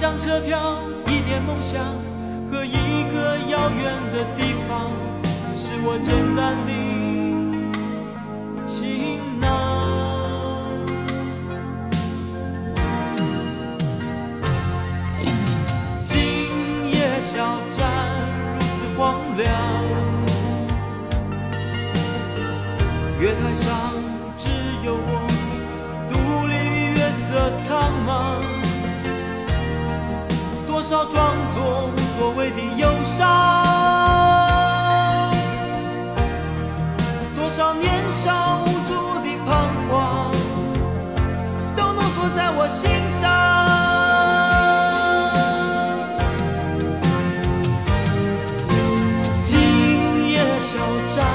张车票，一点梦想和一个遥远的地方，是我简单的多少装作无所谓的忧伤，多少年少无助的彷徨，都浓缩在我心上。今夜小站，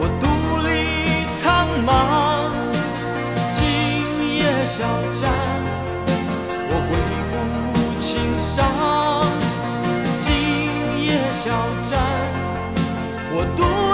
我独立苍茫。今夜小站，今夜小站，我独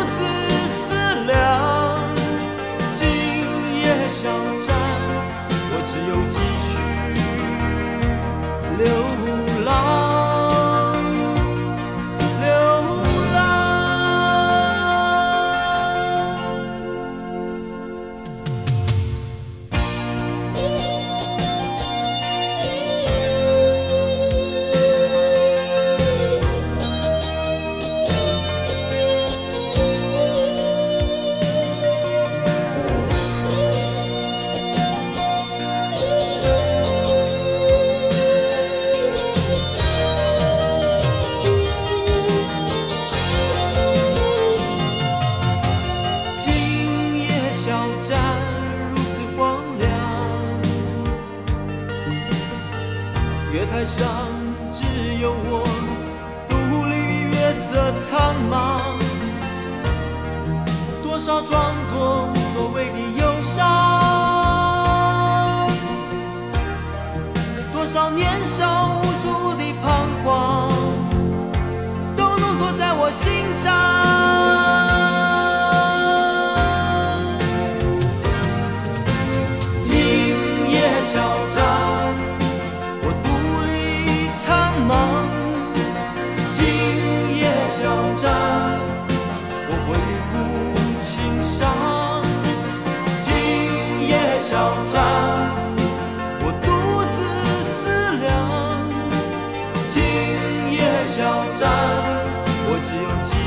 只有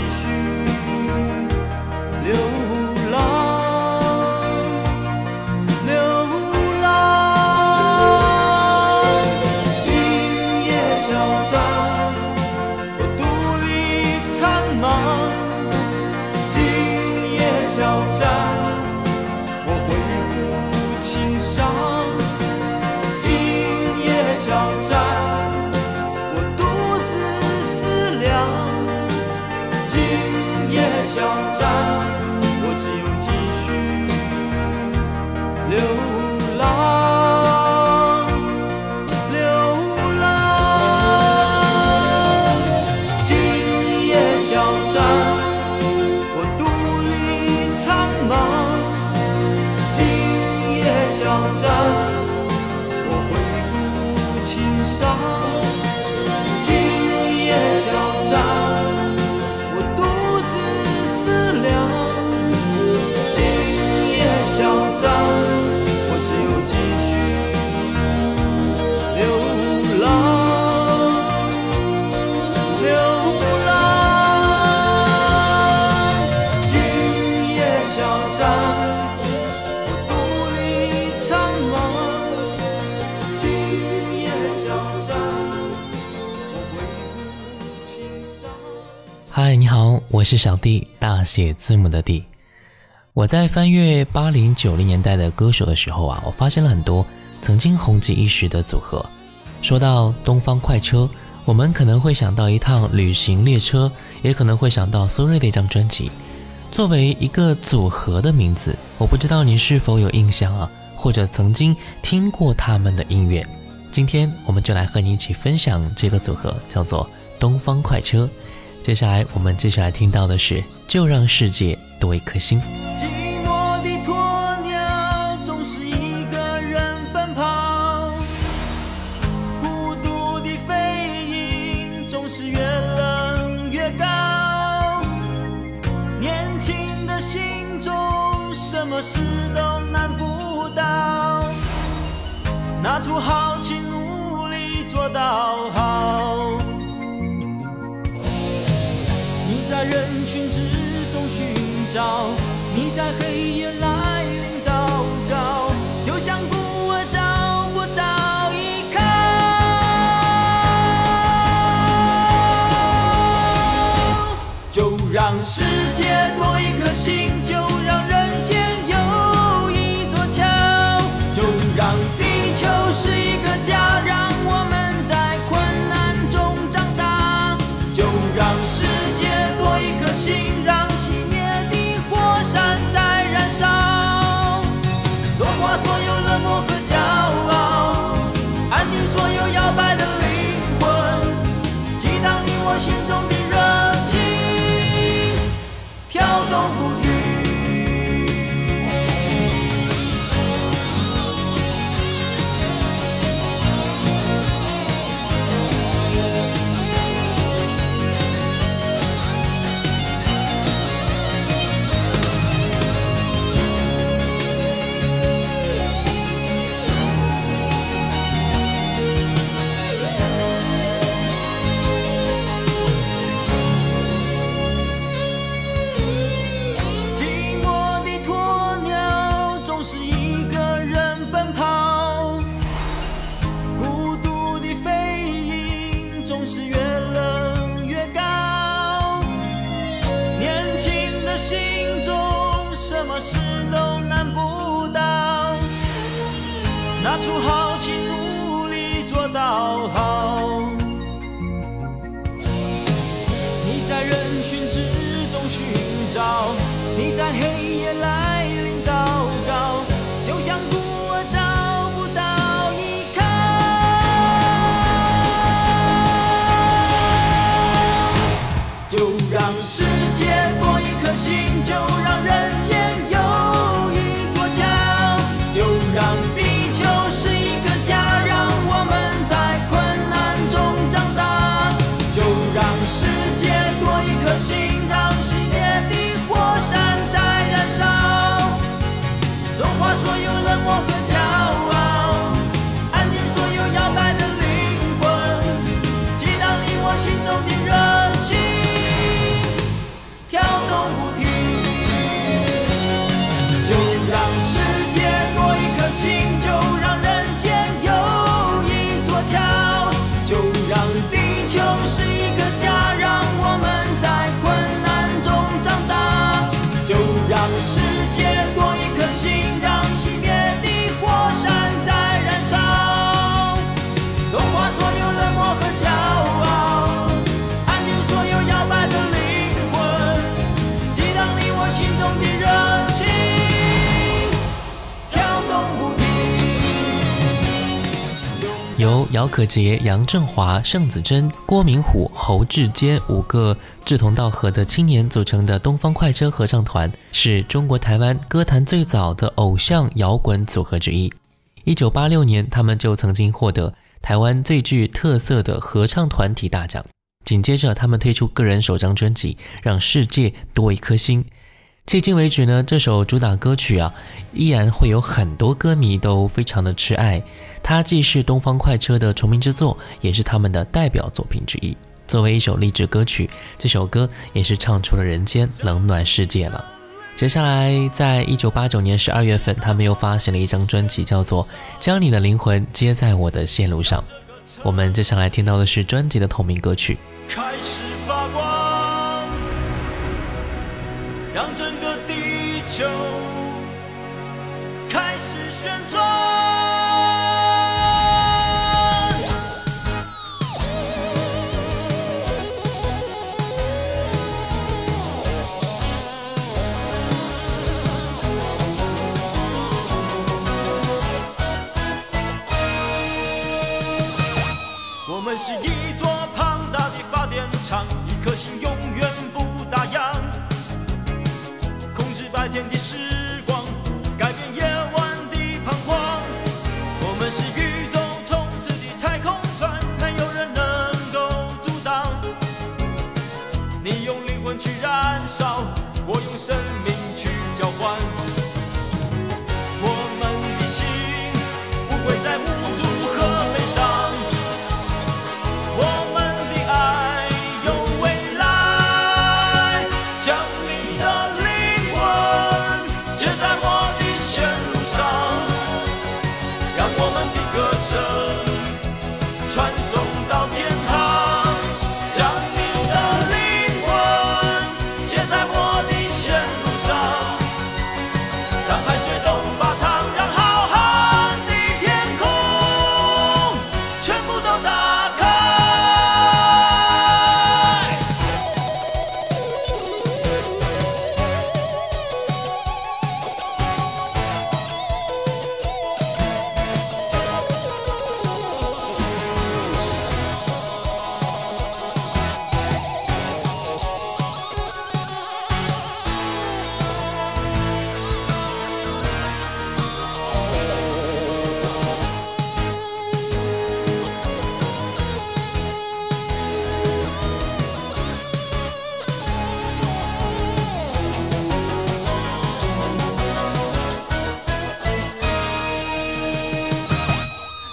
嗨，你好，我是小弟，大写字母的弟。我在翻阅八零九零年代的歌手的时候啊，我发现了很多曾经红极一时的组合。说到东方快车，我们可能会想到一趟旅行列车，也可能会想到苏芮的一张专辑。作为一个组合的名字，我不知道你是否有印象啊，或者曾经听过他们的音乐。今天我们就来和你一起分享这个组合，叫做东方快车。接下来我们继续来听到的是《就让世界多一颗心》。寂寞的鸵鸟总是一个人奔跑，孤独的飞鹰总是越冷越高。年轻的心中什么事都难不倒，拿出豪气努力做到好。在人群之中寻找，你在黑夜来临祷告，就像孤儿找不到依靠。就让世界多一颗心，就让人间有一座桥，就让地球是一个家，姚可杰、杨振华、盛子珍、郭明虎、侯志坚五个志同道合的青年组成的东方快车合唱团，是中国台湾歌坛最早的偶像摇滚组合之一。一九八六年，他们就曾经获得台湾最具特色的合唱团体大奖。紧接着，他们推出个人首张专辑《让世界多一颗心》。迄今为止呢，这首主打歌曲啊，依然会有很多歌迷都非常的挚爱。它既是东方快车的成名之作，也是他们的代表作品之一。作为一首励志歌曲，这首歌也是唱出了人间冷暖世界了。接下来，在一九八九年十二月份，他们又发行了一张专辑，叫做《将你的灵魂接在我的线路上》。我们接下来听到的是专辑的同名歌曲。开始发光，让整个地球开始旋转。我们是去燃烧，我用生命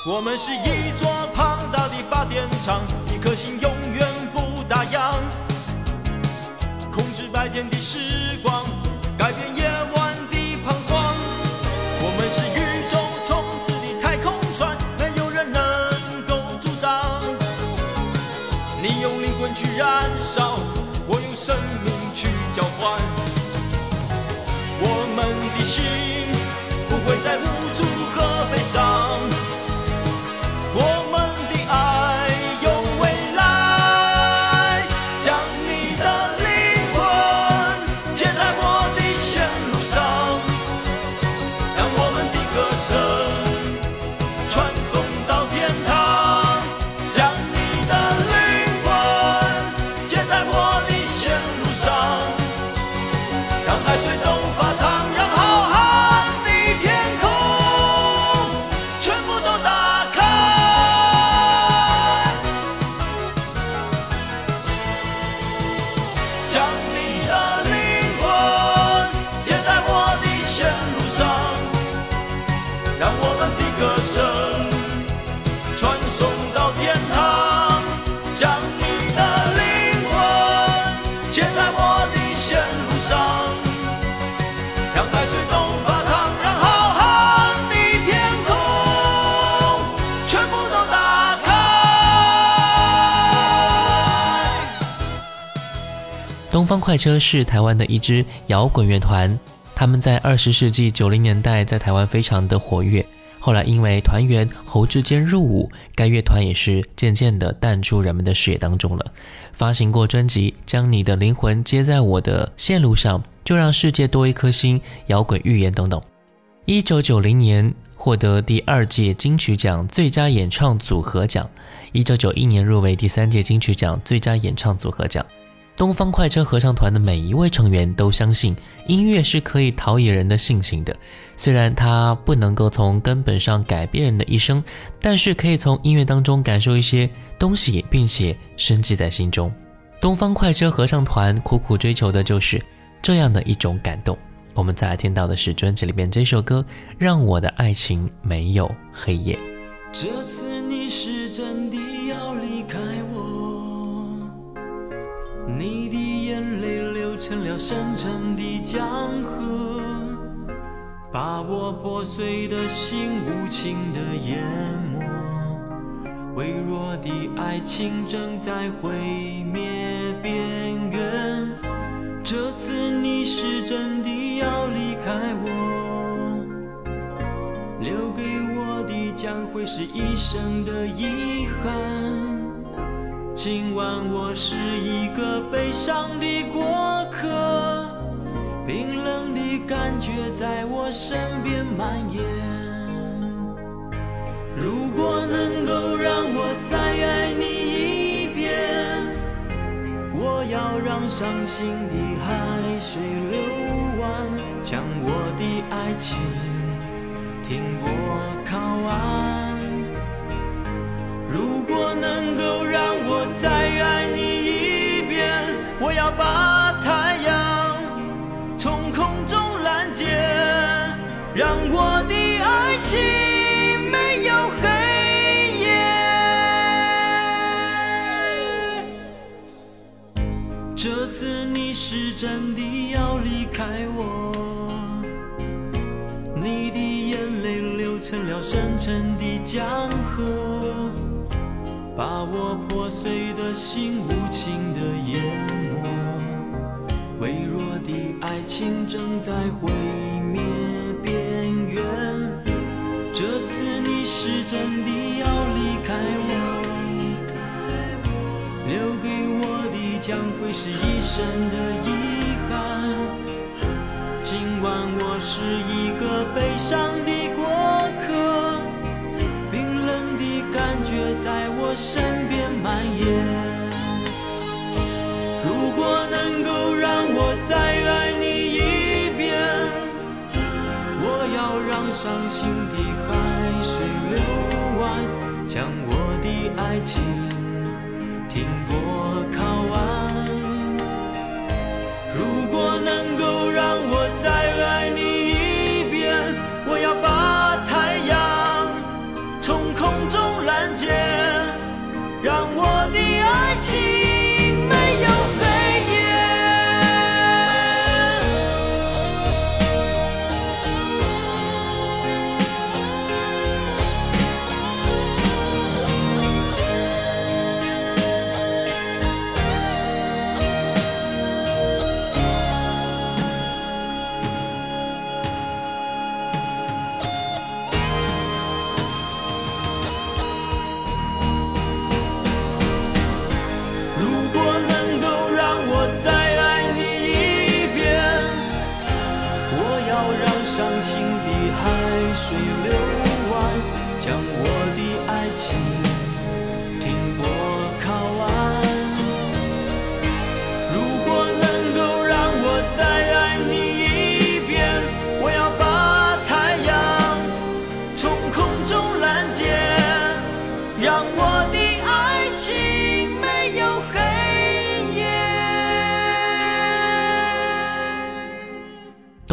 我们是一座庞大的发电厂，一颗心永远不打烊，控制白天的时光，改变夜晚的彷徨。我们是宇宙冲刺的太空船，没有人能够阻挡。你用灵魂去燃烧，我用生命去交换。我们的心不会再无助和悲伤。我快车是台湾的一支摇滚乐团，他们在二十世纪九零年代在台湾非常的活跃。后来因为团员侯志坚入伍，该乐团也是渐渐的淡出人们的视野当中了。发行过专辑《将你的灵魂接在我的线路上》，就让世界多一颗心，摇滚预言等等。一九九零年获得第二届金曲奖最佳演唱组合奖，一九九一年入围第三届金曲奖最佳演唱组合奖。东方快车合唱团的每一位成员都相信音乐是可以陶冶人的性情的，虽然它不能够从根本上改变人的一生，但是可以从音乐当中感受一些东西，并且深记在心中。东方快车合唱团苦苦追求的就是这样的一种感动。我们再来听到的是专辑里面这首歌《让我的爱情没有黑夜》。这次你是真的要离开我，你的眼泪流成了深沉的江河，把我破碎的心无情的淹没。微弱的爱情正在毁灭边缘，这次你是真的要离开我，留给我的将会是一生的遗憾。今晚我是一个悲伤的过客，冰冷的感觉在我身边蔓延。如果能够让我再爱你一遍，我要让伤心的海水流完，将我的爱情停泊靠岸。如果能够让我再爱你一遍，我要把太阳从空中拦截，让我的爱情没有黑夜。这次你是真的要离开我，你的眼泪流成了深沉的江河，把我破碎的心无情的淹没。微弱的爱情正在毁灭边缘，这次你是真的要离开我，留给我的将会是一生的遗憾。今晚我是一个悲伤身边蔓延。如果能够让我再爱你一遍，我要让伤心的海水流完，将我的爱情停泊靠岸。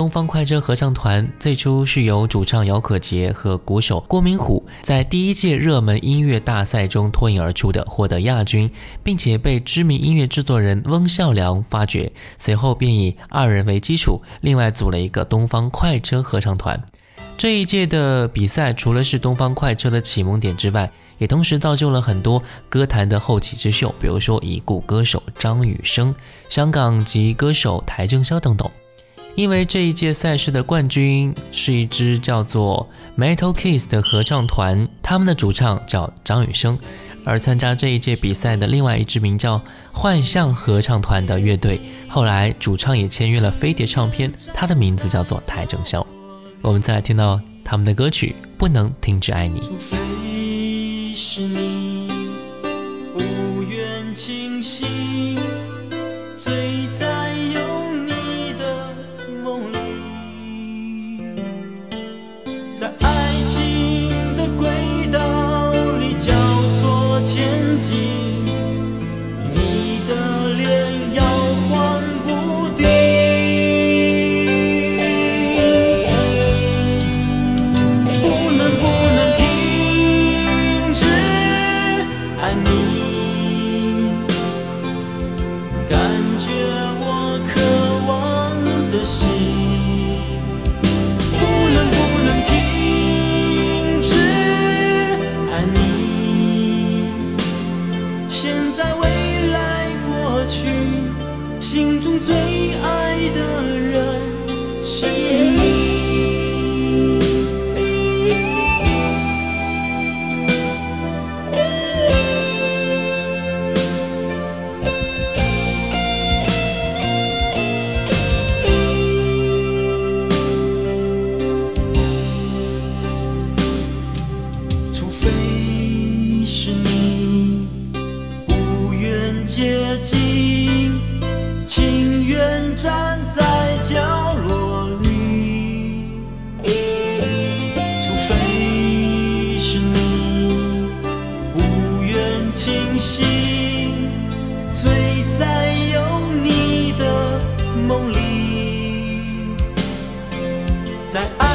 东方快车合唱团最初是由主唱姚可杰和鼓手郭明虎在第一届热门音乐大赛中脱颖而出的，获得亚军，并且被知名音乐制作人翁孝良发掘，随后便以二人为基础，另外组了一个东方快车合唱团。这一届的比赛除了是东方快车的启蒙点之外，也同时造就了很多歌坛的后起之秀，比如说已故歌手张雨生、香港籍歌手邰正宵等等。因为这一届赛事的冠军是一支叫做 Metal Kiss 的合唱团，他们的主唱叫张雨生，而参加这一届比赛的另外一支名叫幻象合唱团的乐队，后来主唱也签约了飞碟唱片，他的名字叫做邰正宵。我们再来听到他们的歌曲《不能停止爱你》。除非是你不愿清醒，在爱情的轨迹。在爱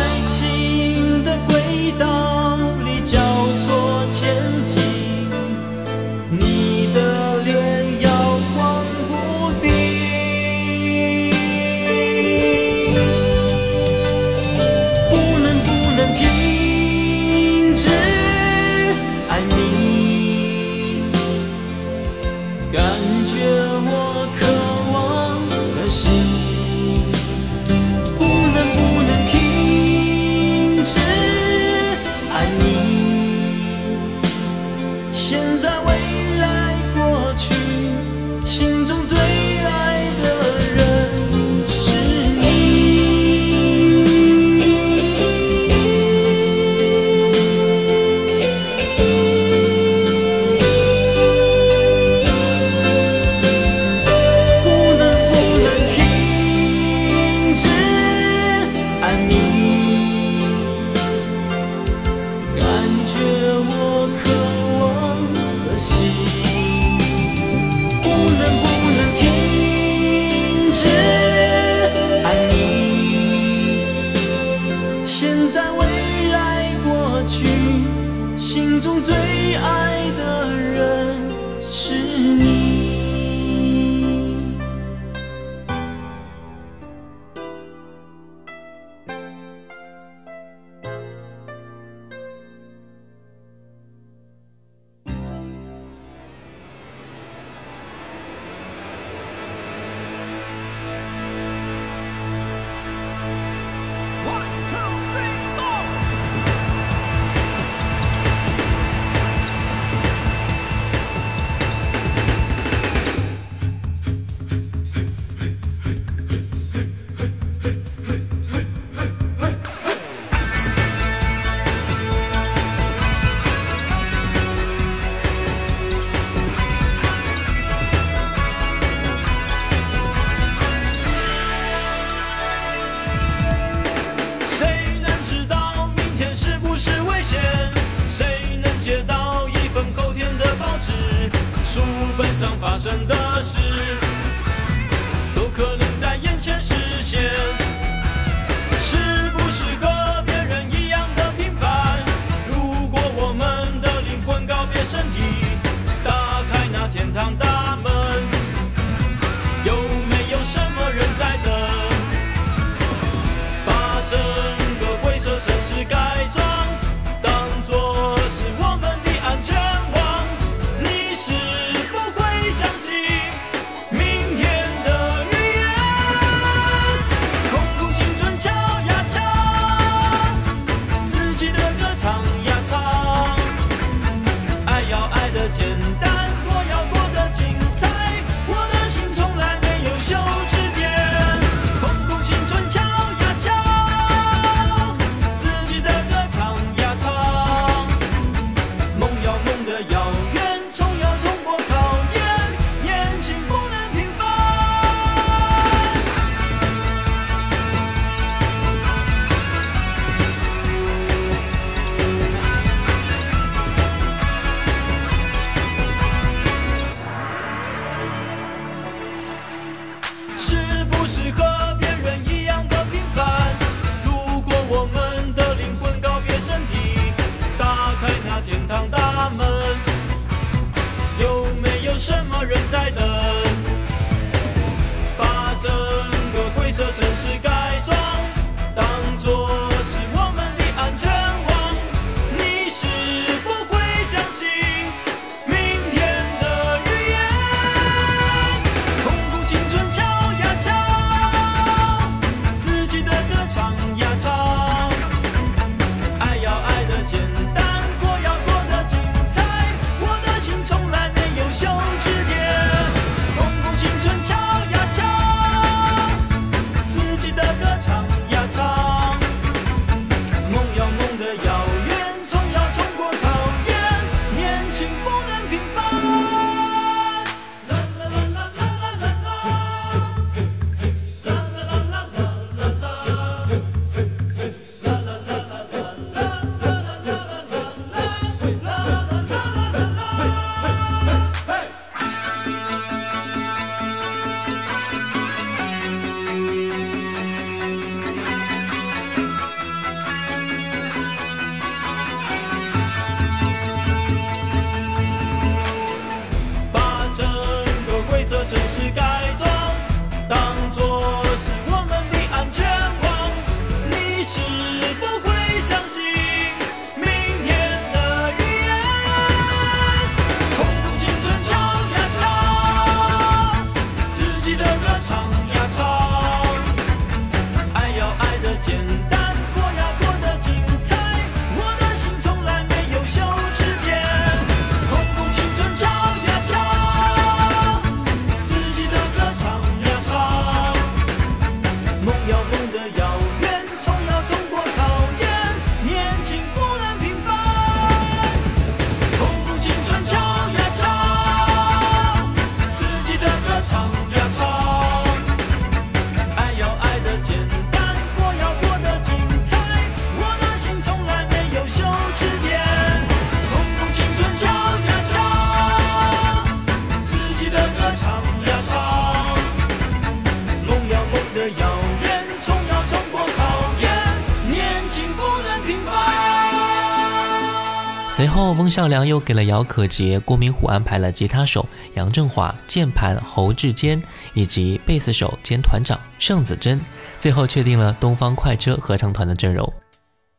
孝良又给了姚可杰、郭明虎安排了吉他手杨振华、键盘侯志坚以及贝斯手兼团长盛子珍，最后确定了东方快车合唱团的阵容。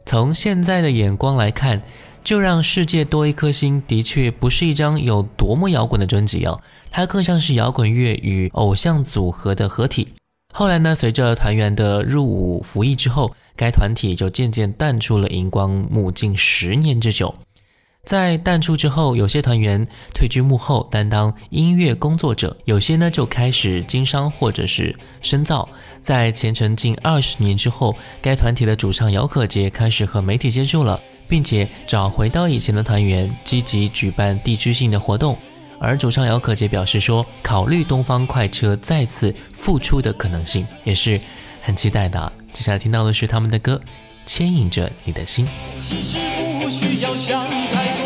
从现在的眼光来看，就让世界多一颗星的确不是一张有多么摇滚的专辑哦，它更像是摇滚乐与偶像组合的合体。后来呢，随着团员的入伍服役之后，该团体就渐渐淡出了荧光幕近十年之久。在淡出之后，有些团员退居幕后，担当音乐工作者；有些呢就开始经商或者是深造。在前程近二十年之后，该团体的主唱姚可杰开始和媒体接触了，并且找回到以前的团员，积极举办地区性的活动。而主唱姚可杰表示说，考虑东方快车再次复出的可能性，也是很期待的。接下来听到的是他们的歌《牵引着你的心》。不需要想太多，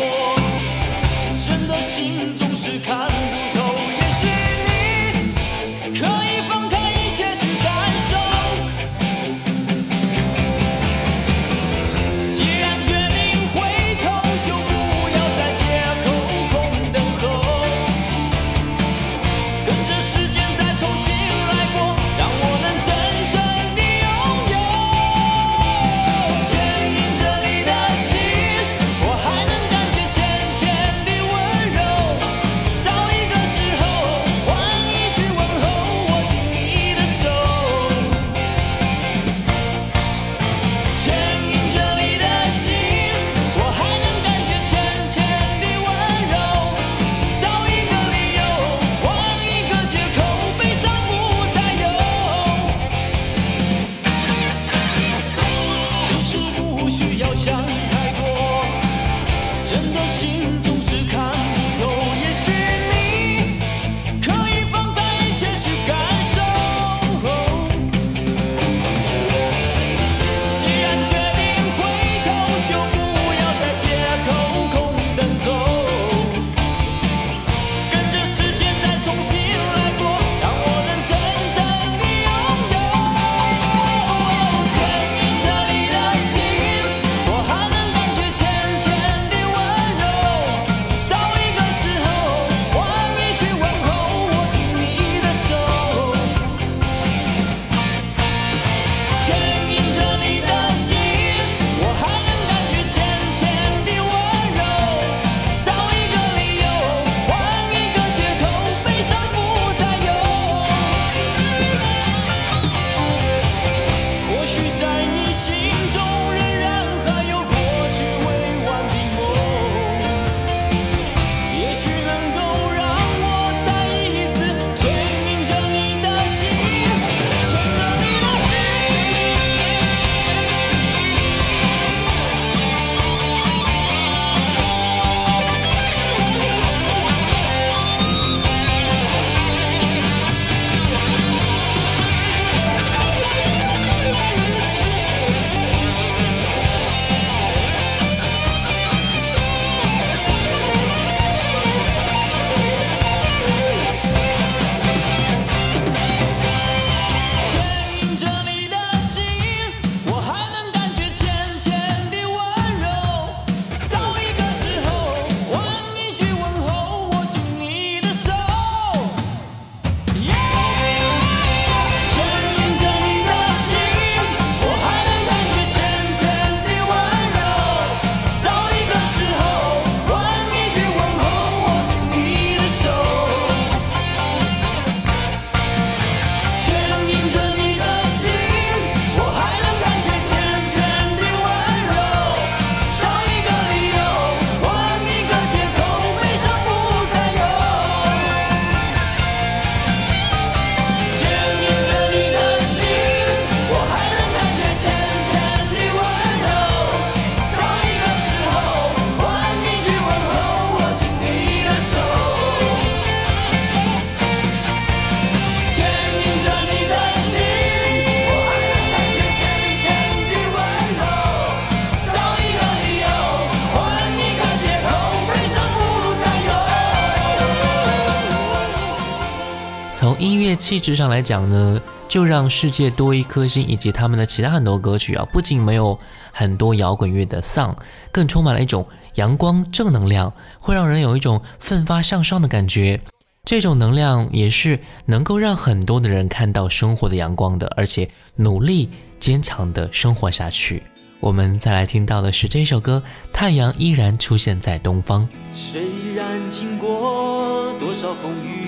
气质上来讲呢，就让世界多一颗星，以及他们的其他很多歌曲啊，不仅没有很多摇滚乐的丧，更充满了一种阳光正能量，会让人有一种奋发向上的感觉。这种能量也是能够让很多的人看到生活的阳光的，而且努力坚强的生活下去。我们再来听到的是这首歌《太阳依然出现在东方》。虽然经过多少风雨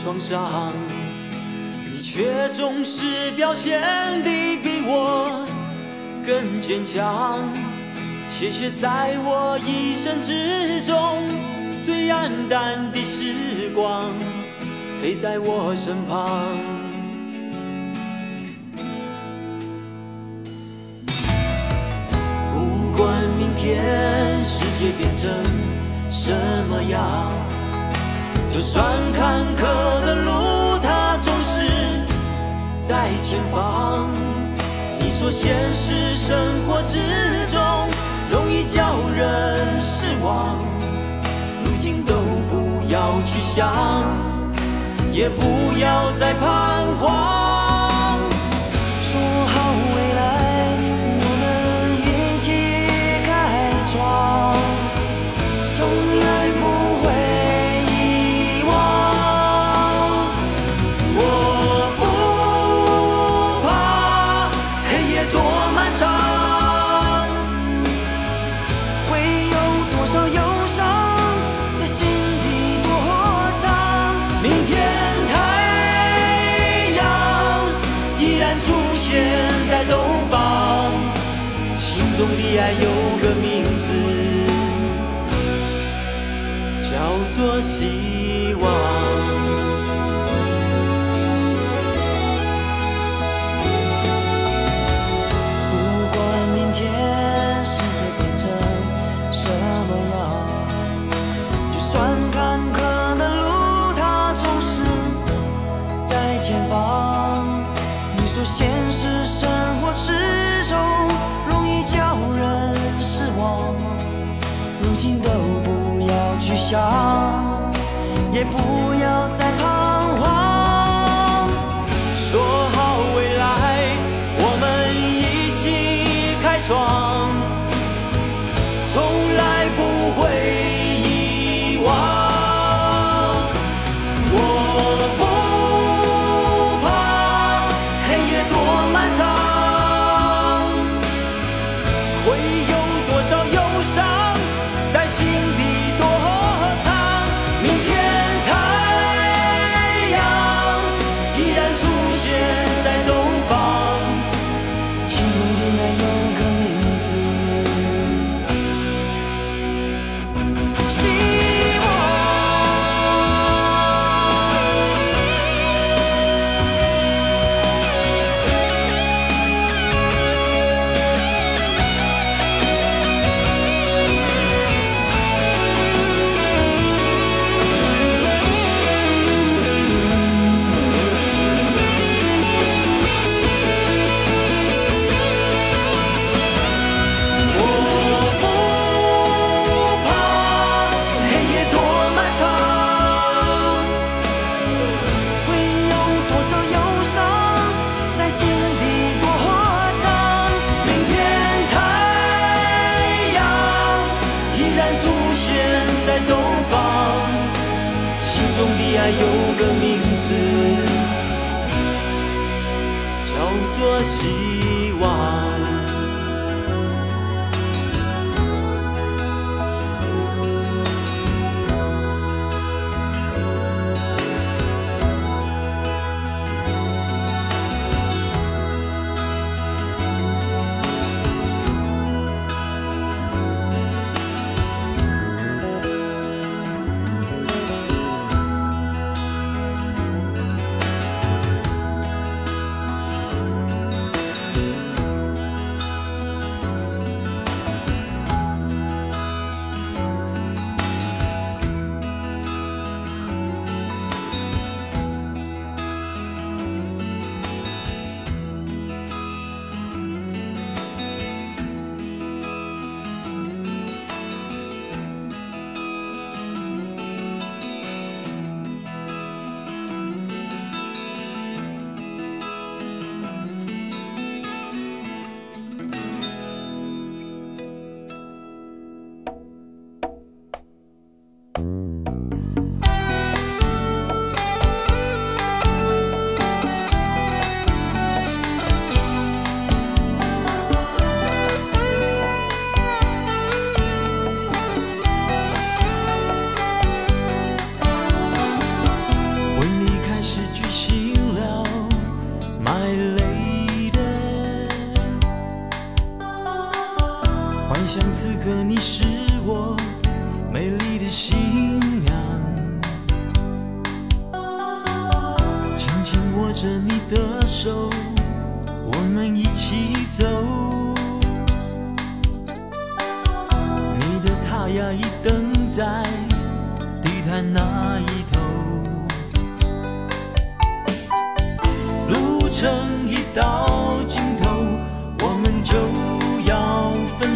创伤，你却总是表现的比我更坚强。谢谢在我一生之中最黯淡的时光，陪在我身旁。不管明天世界变成什么样，就算坎坷的路它总是在前方。你说现实生活之中容易叫人失望，如今都不要去想，也不要再彷徨。中的爱有个名字，叫做希想，也不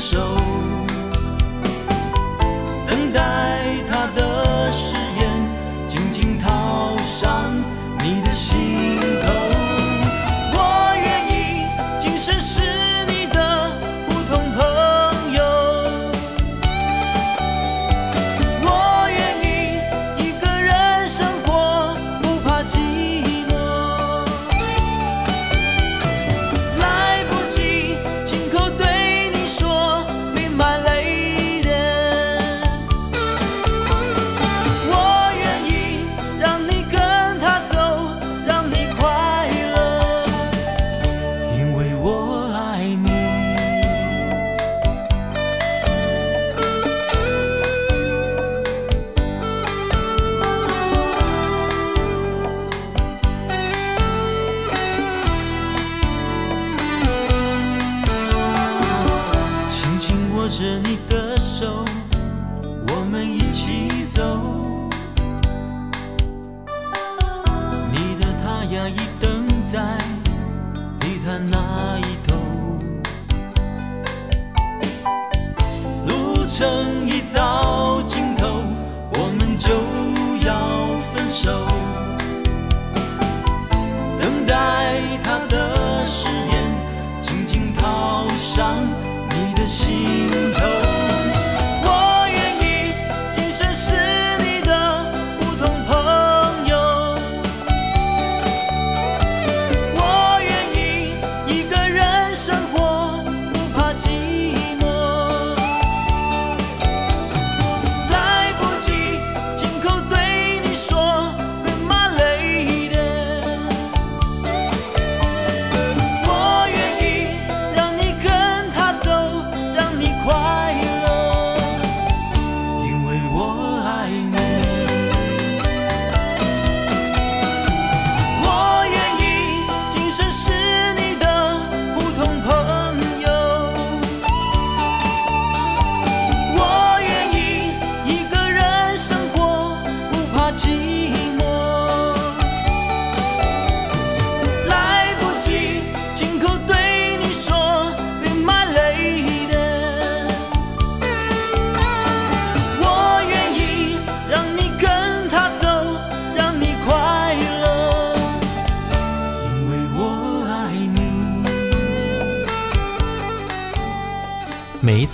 手。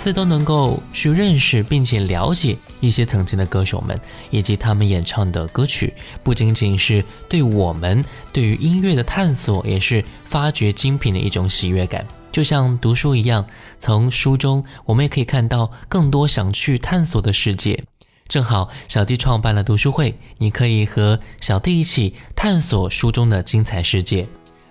次都能够去认识并且了解一些曾经的歌手们，以及他们演唱的歌曲，不仅仅是对我们对于音乐的探索，也是发掘精品的一种喜悦感。就像读书一样，从书中我们也可以看到更多想去探索的世界。正好小弟创办了读书会，你可以和小弟一起探索书中的精彩世界。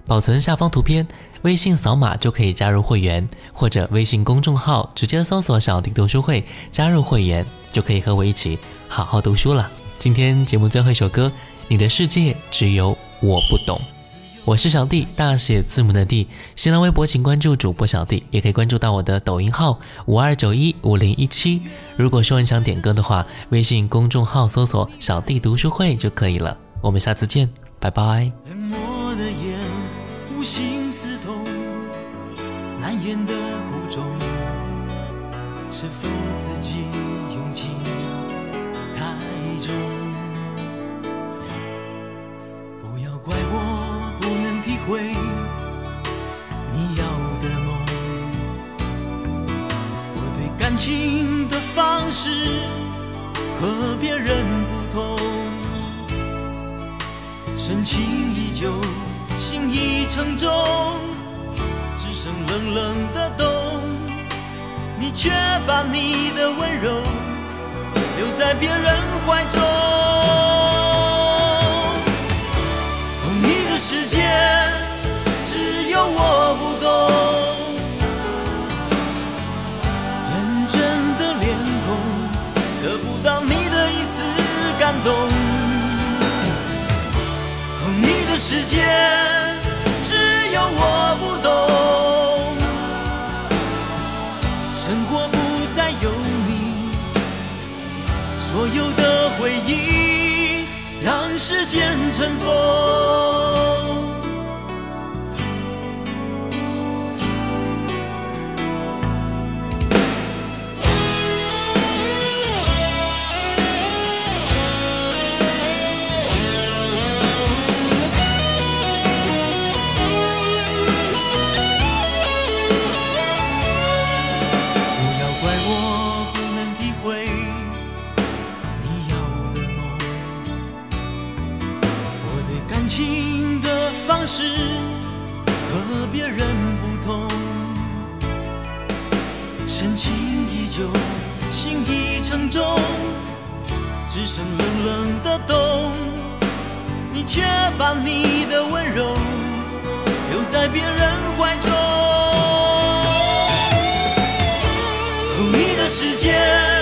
保存下方图片，微信扫码就可以加入会员，或者微信公众号直接搜索“小弟读书会”加入会员，就可以和我一起好好读书了。今天节目最后一首歌《你的世界只有我不懂》，我是小弟，大写字母的弟。新浪微博请关注主播小弟，也可以关注到我的抖音号五二九一五零一七。如果说你想点歌的话，微信公众号搜索“小弟读书会”就可以了。我们下次见，拜拜。无心刺痛，难言的苦衷，是否自己用情太重？不要怪我不能体会你要的梦，我对感情的方式和别人不同。深情依旧，心已沉重，只剩冷冷的冬。你却把你的温柔留在别人怀中。哦，你的世界只有我不懂。认真的脸孔得不到你的一丝感动。哦，你的世界让时间冷冷的冬你却把你的温柔留在别人怀中。你的世界